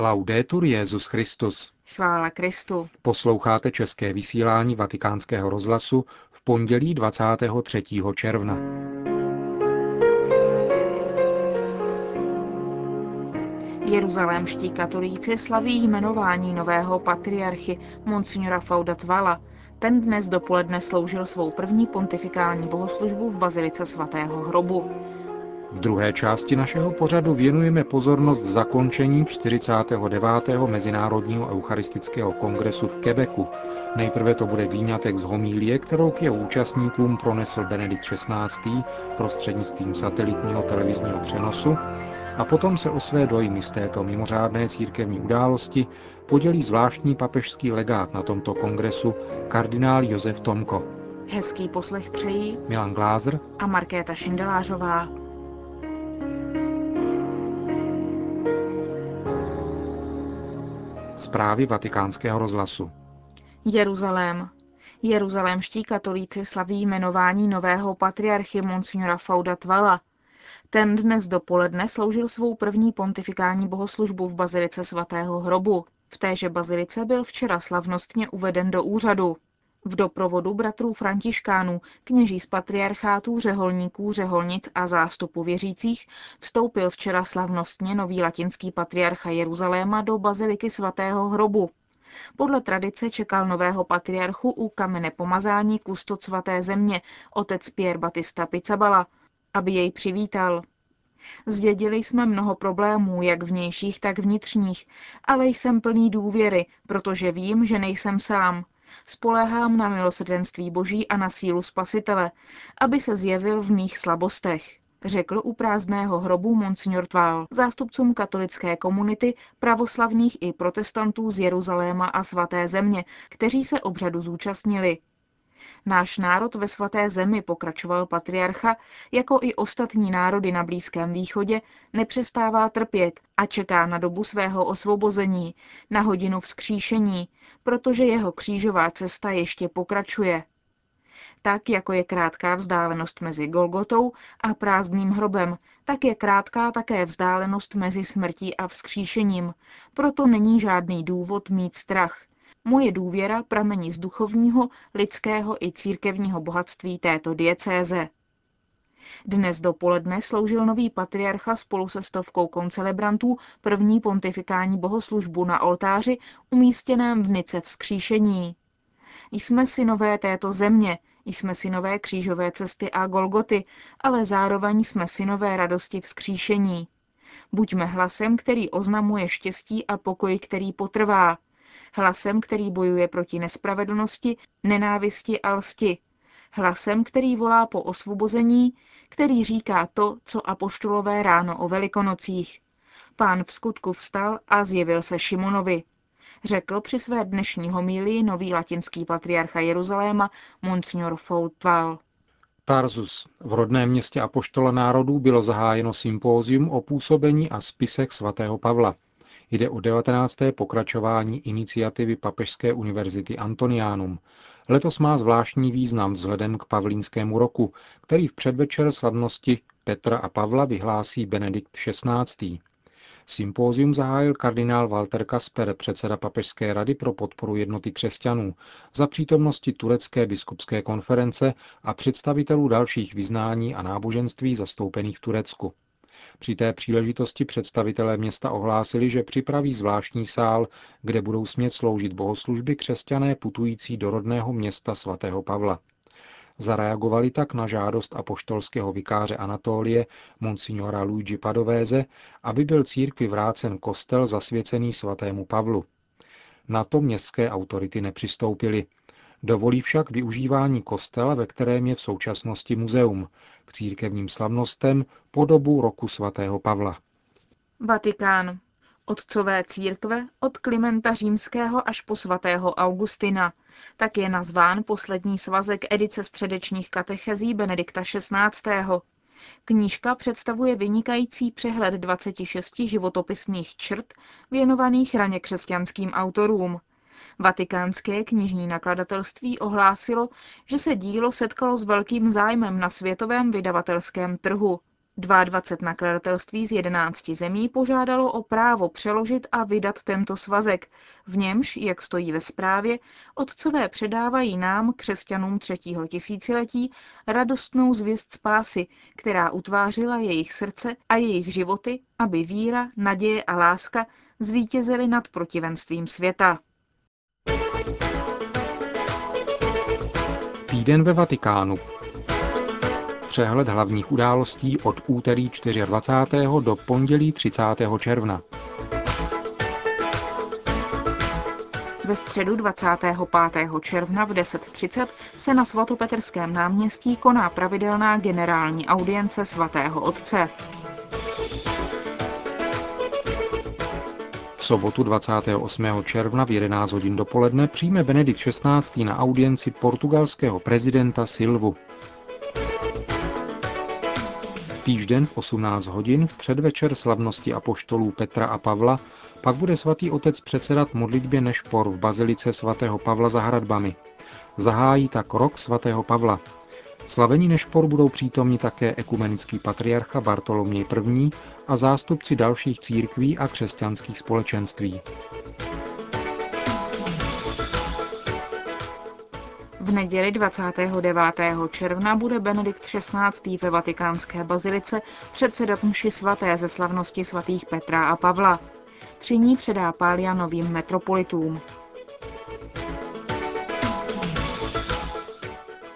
Laudetur Jezus Christus. Chvála Kristu. Posloucháte české vysílání Vatikánského rozhlasu v pondělí 23. června. Jeruzalémští katolíci slaví jmenování nového patriarchy Monsignora Faudatvala. Ten dnes dopoledne sloužil svou první pontifikální bohoslužbu v Bazilice svatého hrobu. V druhé části našeho pořadu věnujeme pozornost zakončení 49. Mezinárodního eucharistického kongresu v Quebecu. Nejprve to bude výňatek z homílie, kterou k jeho účastníkům pronesl Benedikt XVI. prostřednictvím satelitního televizního přenosu a potom se o své dojmy z této mimořádné církevní události podělí zvláštní papežský legát na tomto kongresu kardinál Josef Tomko. Hezký poslech přejí Milan Glázer a Markéta Šindelářová. Zprávy vatikánského rozhlasu. Jeruzalém. Jeruzalémští katolíci slaví jmenování nového patriarchy Monsignora Fauda Tvala. Ten dnes dopoledne sloužil svou první pontifikální bohoslužbu v Bazilice svatého hrobu. V téže bazilice byl včera slavnostně uveden do úřadu. V doprovodu bratrů františkánů, kněží z patriarchátů, řeholníků, řeholnic a zástupu věřících vstoupil včera slavnostně nový latinský patriarcha Jeruzaléma do baziliky svatého hrobu. Podle tradice čekal nového patriarchu u kamene pomazání kustot svaté země, otec Pierre Batista Pizzabala, aby jej přivítal. Zdědili jsme mnoho problémů, jak vnějších, tak vnitřních, ale jsem plný důvěry, protože vím, že nejsem sám. Spoléhám na milosrdenství Boží a na sílu Spasitele, aby se zjevil v mých slabostech, řekl u prázdného hrobu Monsignor Tvál zástupcům katolické komunity, pravoslavných i protestantů z Jeruzaléma a svaté země, kteří se obřadu zúčastnili. Náš národ ve svaté zemi, pokračoval patriarcha, jako i ostatní národy na Blízkém východě, nepřestává trpět a čeká na dobu svého osvobození, na hodinu vzkříšení, protože jeho křížová cesta ještě pokračuje. Tak, jako je krátká vzdálenost mezi Golgotou a prázdným hrobem, tak je krátká také vzdálenost mezi smrtí a vzkříšením. Proto není žádný důvod mít strach. Moje důvěra pramení z duchovního, lidského i církevního bohatství této diecéze. Dnes dopoledne sloužil nový patriarcha spolu se stovkou koncelebrantů první pontifikální bohoslužbu na oltáři umístěném v Nice vzkříšení. Jsme synové této země, jsme synové křížové cesty a Golgoty, ale zároveň jsme synové radosti vzkříšení. Buďme hlasem, který oznamuje štěstí a pokoj, který potrvá. Hlasem, který bojuje proti nespravedlnosti, nenávisti a lsti. Hlasem, který volá po osvobození, který říká to, co apoštolové ráno o velikonocích. Pán v skutku vstal a zjevil se Šimonovi. Řekl při své dnešní homílii nový latinský patriarcha Jeruzaléma Monsignor Foutval. Tarzus. V rodném městě Apoštola národů bylo zahájeno sympózium o působení a spisech svatého Pavla. Jde o 19. pokračování iniciativy Papežské univerzity Antonianum. Letos má zvláštní význam vzhledem k Pavlínskému roku, který v předvečer slavnosti Petra a Pavla vyhlásí Benedikt XVI. Sympózium zahájil kardinál Walter Kasper, předseda Papežské rady pro podporu jednoty křesťanů, za přítomnosti Turecké biskupské konference a představitelů dalších vyznání a náboženství zastoupených v Turecku. Při té příležitosti představitelé města ohlásili, že připraví zvláštní sál, kde budou smět sloužit bohoslužby křesťané putující do rodného města svatého Pavla. Zareagovali tak na žádost apoštolského vikáře Anatólie, monsignora Luigi Padovéze, aby byl církvi vrácen kostel zasvěcený svatému Pavlu. Na to městské autority nepřistoupily. Dovolí však využívání kostela, ve kterém je v současnosti muzeum, k církevním slavnostem po dobu roku svatého Pavla. Vatikán. Otcové církve od Klimenta římského až po svatého Augustina. Tak je nazván poslední svazek edice středečních katechezí Benedikta XVI. Knížka představuje vynikající přehled 26 životopisných črt věnovaných raně křesťanským autorům. Vatikánské knižní nakladatelství ohlásilo, že se dílo setkalo s velkým zájmem na světovém vydavatelském trhu. 22 nakladatelství z 11 zemí požádalo o právo přeložit a vydat tento svazek. V němž, jak stojí ve zprávě, otcové předávají nám, křesťanům třetího tisíciletí, radostnou zvěst spásy, která utvářila jejich srdce a jejich životy, aby víra, naděje a láska zvítězily nad protivenstvím světa. Týden ve Vatikánu. Přehled hlavních událostí od úterý 24. do pondělí 30. června. Ve středu 25. června v 10.30 se na svatopetrském náměstí koná pravidelná generální audience svatého otce. Sobotu 28. června v 11 hodin dopoledne přijme Benedikt XVI. na audienci portugalského prezidenta Silvu. Týžden v 18 hodin v předvečer slavnosti apoštolů Petra a Pavla pak bude svatý otec předsedat modlitbě Nešpor v bazilice svatého Pavla za hradbami. Zahájí tak rok svatého Pavla. Slavení Nešpor budou přítomni také ekumenický patriarcha Bartoloměj I. a zástupci dalších církví a křesťanských společenství. V neděli 29. června bude Benedikt XVI. ve vatikánské bazilice předsedat mši svaté ze slavnosti svatých Petra a Pavla. Při ní předá pália novým metropolitům.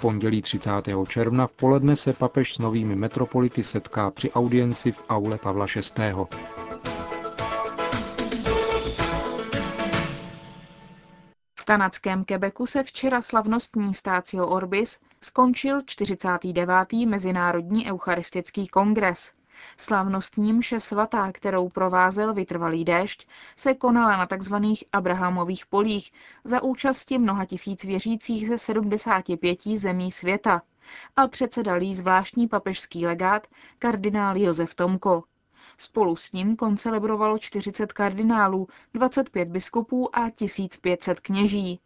Pondělí 30. června v poledne se papež s novými metropolity setká při audienci v aule Pavla VI. kanadském Quebecu se včera slavnostní Stácio Orbis skončil 49. Mezinárodní eucharistický kongres. Slavnostní mše svatá, kterou provázel vytrvalý déšť, se konala na tzv. Abrahamových polích za účasti mnoha tisíc věřících ze 75 zemí světa a předsedal zvláštní papežský legát kardinál Josef Tomko. Spolu s ním koncelebrovalo 40 kardinálů, 25 biskupů a 1500 kněží.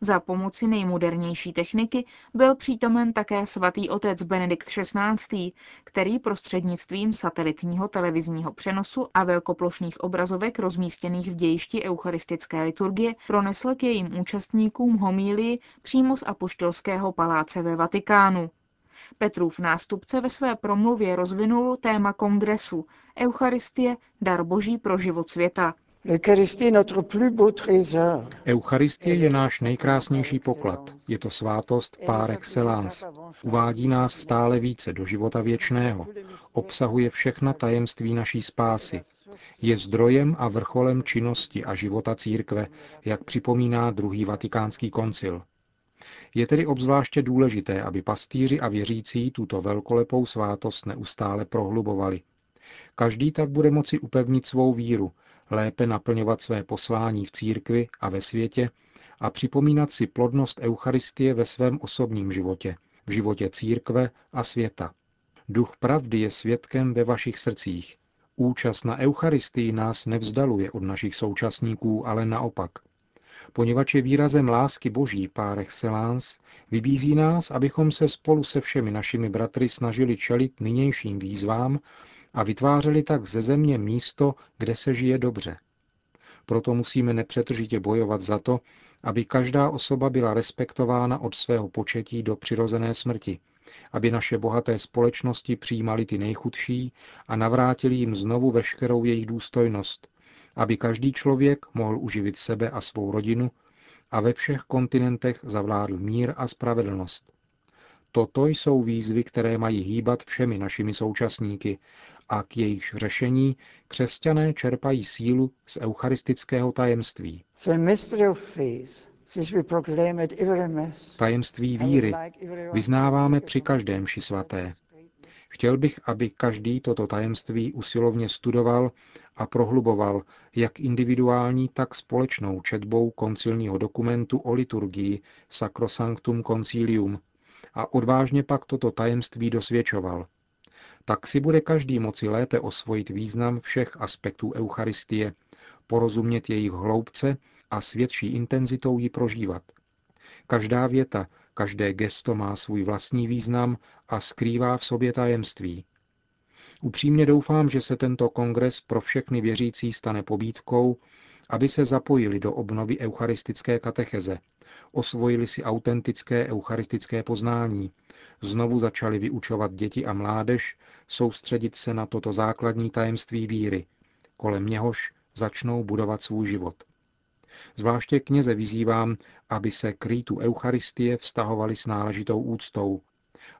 Za pomoci nejmodernější techniky byl přítomen také svatý otec Benedikt XVI., který prostřednictvím satelitního televizního přenosu a velkoplošných obrazovek rozmístěných v dějišti eucharistické liturgie pronesl k jejím účastníkům homílii přímo z apoštolského paláce ve Vatikánu. Petrův nástupce ve své promluvě rozvinul téma kongresu Eucharistie, dar boží pro život světa. Eucharistie je náš nejkrásnější poklad. Je to svátost par excellence. Uvádí nás stále více do života věčného. Obsahuje všechna tajemství naší spásy. Je zdrojem a vrcholem činnosti a života církve, jak připomíná druhý vatikánský koncil. Je tedy obzvláště důležité, aby pastýři a věřící tuto velkolepou svátost neustále prohlubovali. Každý tak bude moci upevnit svou víru, lépe naplňovat své poslání v církvi a ve světě a připomínat si plodnost Eucharistie ve svém osobním životě, v životě církve a světa. Duch pravdy je svědkem ve vašich srdcích. Účast na Eucharistii nás nevzdaluje od našich současníků, ale naopak – poněvadž je výrazem lásky boží par excellence, vybízí nás, abychom se spolu se všemi našimi bratry snažili čelit nynějším výzvám a vytvářeli tak ze země místo, kde se žije dobře. Proto musíme nepřetržitě bojovat za to, aby každá osoba byla respektována od svého početí do přirozené smrti, aby naše bohaté společnosti přijímali ty nejchudší a navrátili jim znovu veškerou jejich důstojnost, aby každý člověk mohl uživit sebe a svou rodinu a ve všech kontinentech zavládl mír a spravedlnost. Toto jsou výzvy, které mají hýbat všemi našimi současníky a k jejichž řešení křesťané čerpají sílu z eucharistického tajemství. Tajemství víry vyznáváme při každém ši svaté. Chtěl bych, aby každý toto tajemství usilovně studoval a prohluboval jak individuální, tak společnou četbou koncilního dokumentu o liturgii Sacrosanctum Concilium a odvážně pak toto tajemství dosvědčoval. Tak si bude každý moci lépe osvojit význam všech aspektů Eucharistie, porozumět jejich hloubce a s větší intenzitou ji prožívat. Každá věta, Každé gesto má svůj vlastní význam a skrývá v sobě tajemství. Upřímně doufám, že se tento kongres pro všechny věřící stane pobídkou, aby se zapojili do obnovy eucharistické katecheze, osvojili si autentické eucharistické poznání, znovu začali vyučovat děti a mládež, soustředit se na toto základní tajemství víry, kolem něhož začnou budovat svůj život. Zvláště kněze vyzývám, aby se k rýtu Eucharistie vztahovali s náležitou úctou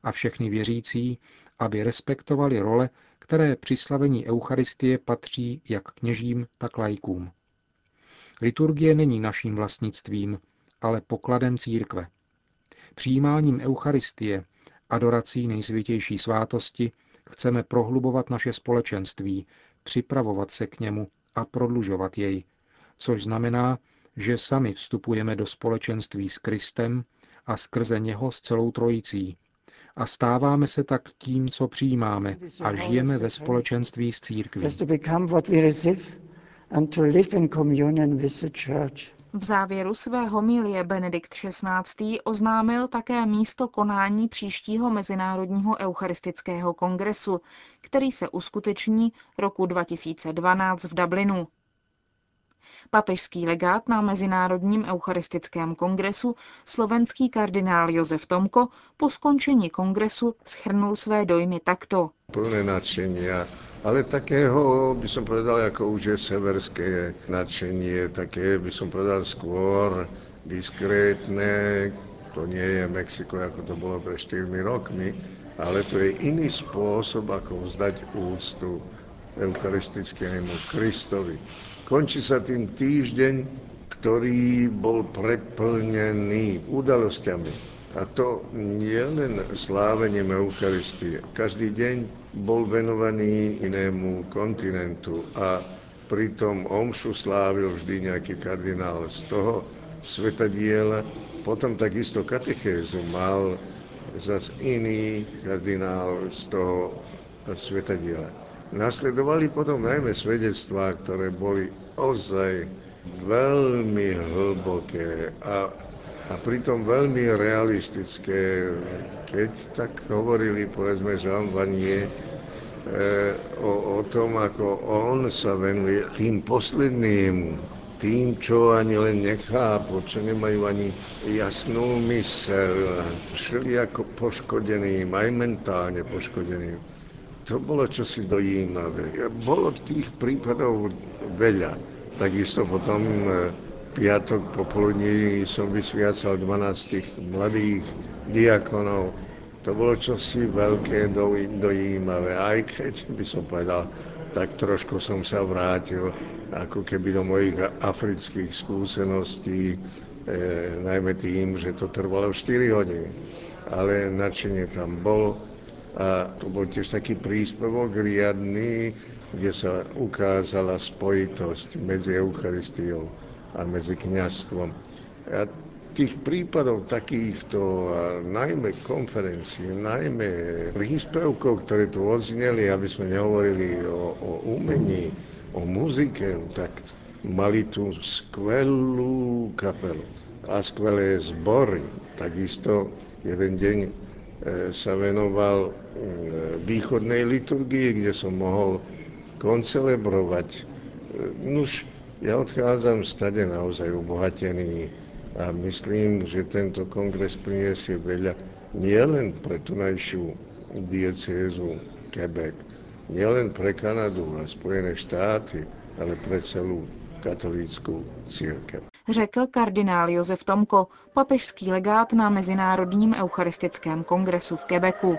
a všechny věřící, aby respektovali role, které při slavení Eucharistie patří jak kněžím, tak lajkům. Liturgie není naším vlastnictvím, ale pokladem církve. Přijímáním Eucharistie, adorací nejsvětější svátosti, chceme prohlubovat naše společenství, připravovat se k němu a prodlužovat jej, což znamená, že sami vstupujeme do společenství s Kristem a skrze něho s celou trojicí. A stáváme se tak tím, co přijímáme a žijeme ve společenství s církví. V závěru své homilie Benedikt XVI. oznámil také místo konání příštího Mezinárodního eucharistického kongresu, který se uskuteční roku 2012 v Dublinu. Papežský legát na Mezinárodním eucharistickém kongresu, slovenský kardinál Josef Tomko, po skončení kongresu schrnul své dojmy takto. Plné nadšení ale takého by som povedal, ako už je severské nadšenie, také by som povedal skôr diskrétne, to nie je Mexiko, ako to bolo pre 4 rokmi, ale to je iný spôsob, ako vzdať úctu eucharistickému Kristovi. Končí sa tým týždeň, ktorý bol preplnený udalosťami, a to nie len slávením Eucharistie. Každý deň bol venovaný inému kontinentu a pritom omšu slávil vždy nejaký kardinál z toho svetadiela. Potom takisto katechézu mal zas iný kardinál z toho svetadiela. Nasledovali potom najmä svedectvá, ktoré boli ozaj veľmi hlboké a a pritom veľmi realistické. Keď tak hovorili, povedzme, Jean Vanier e, o, o tom, ako on sa venuje tým posledným, tým, čo ani len nechápu, čo nemajú ani jasnú mysel, ako poškodeným, aj mentálne poškodeným. To bolo čosi dojímavé. Bolo tých prípadov veľa. Takisto potom e, piatok popoludní som vysviacal 12 mladých diakonov. To bolo čosi veľké, dojímavé. Aj keď by som povedal, tak trošku som sa vrátil ako keby do mojich afrických skúseností, e, najmä tým, že to trvalo 4 hodiny. Ale nadšenie tam bolo to bol tiež taký príspevok riadný, kde sa ukázala spojitosť medzi Eucharistiou a medzi kniazstvom. A tých prípadov takýchto, a najmä konferencií, najmä príspevkov, ktoré tu odzneli, aby sme nehovorili o, o umení, o muzike, tak mali tu skvelú kapelu a skvelé zbory. Takisto jeden deň e, sa venoval východnej liturgii, kde som mohol koncelebrovať. E, nuž, ja odchádzam stade naozaj obohatený a myslím, že tento kongres priniesie veľa nielen pre tunajšiu diecézu Quebec, nielen pre Kanadu a Spojené štáty, ale pre celú katolícku církev. Řekl kardinál Josef Tomko, papežský legát na Mezinárodním eucharistickém kongresu v Quebecu.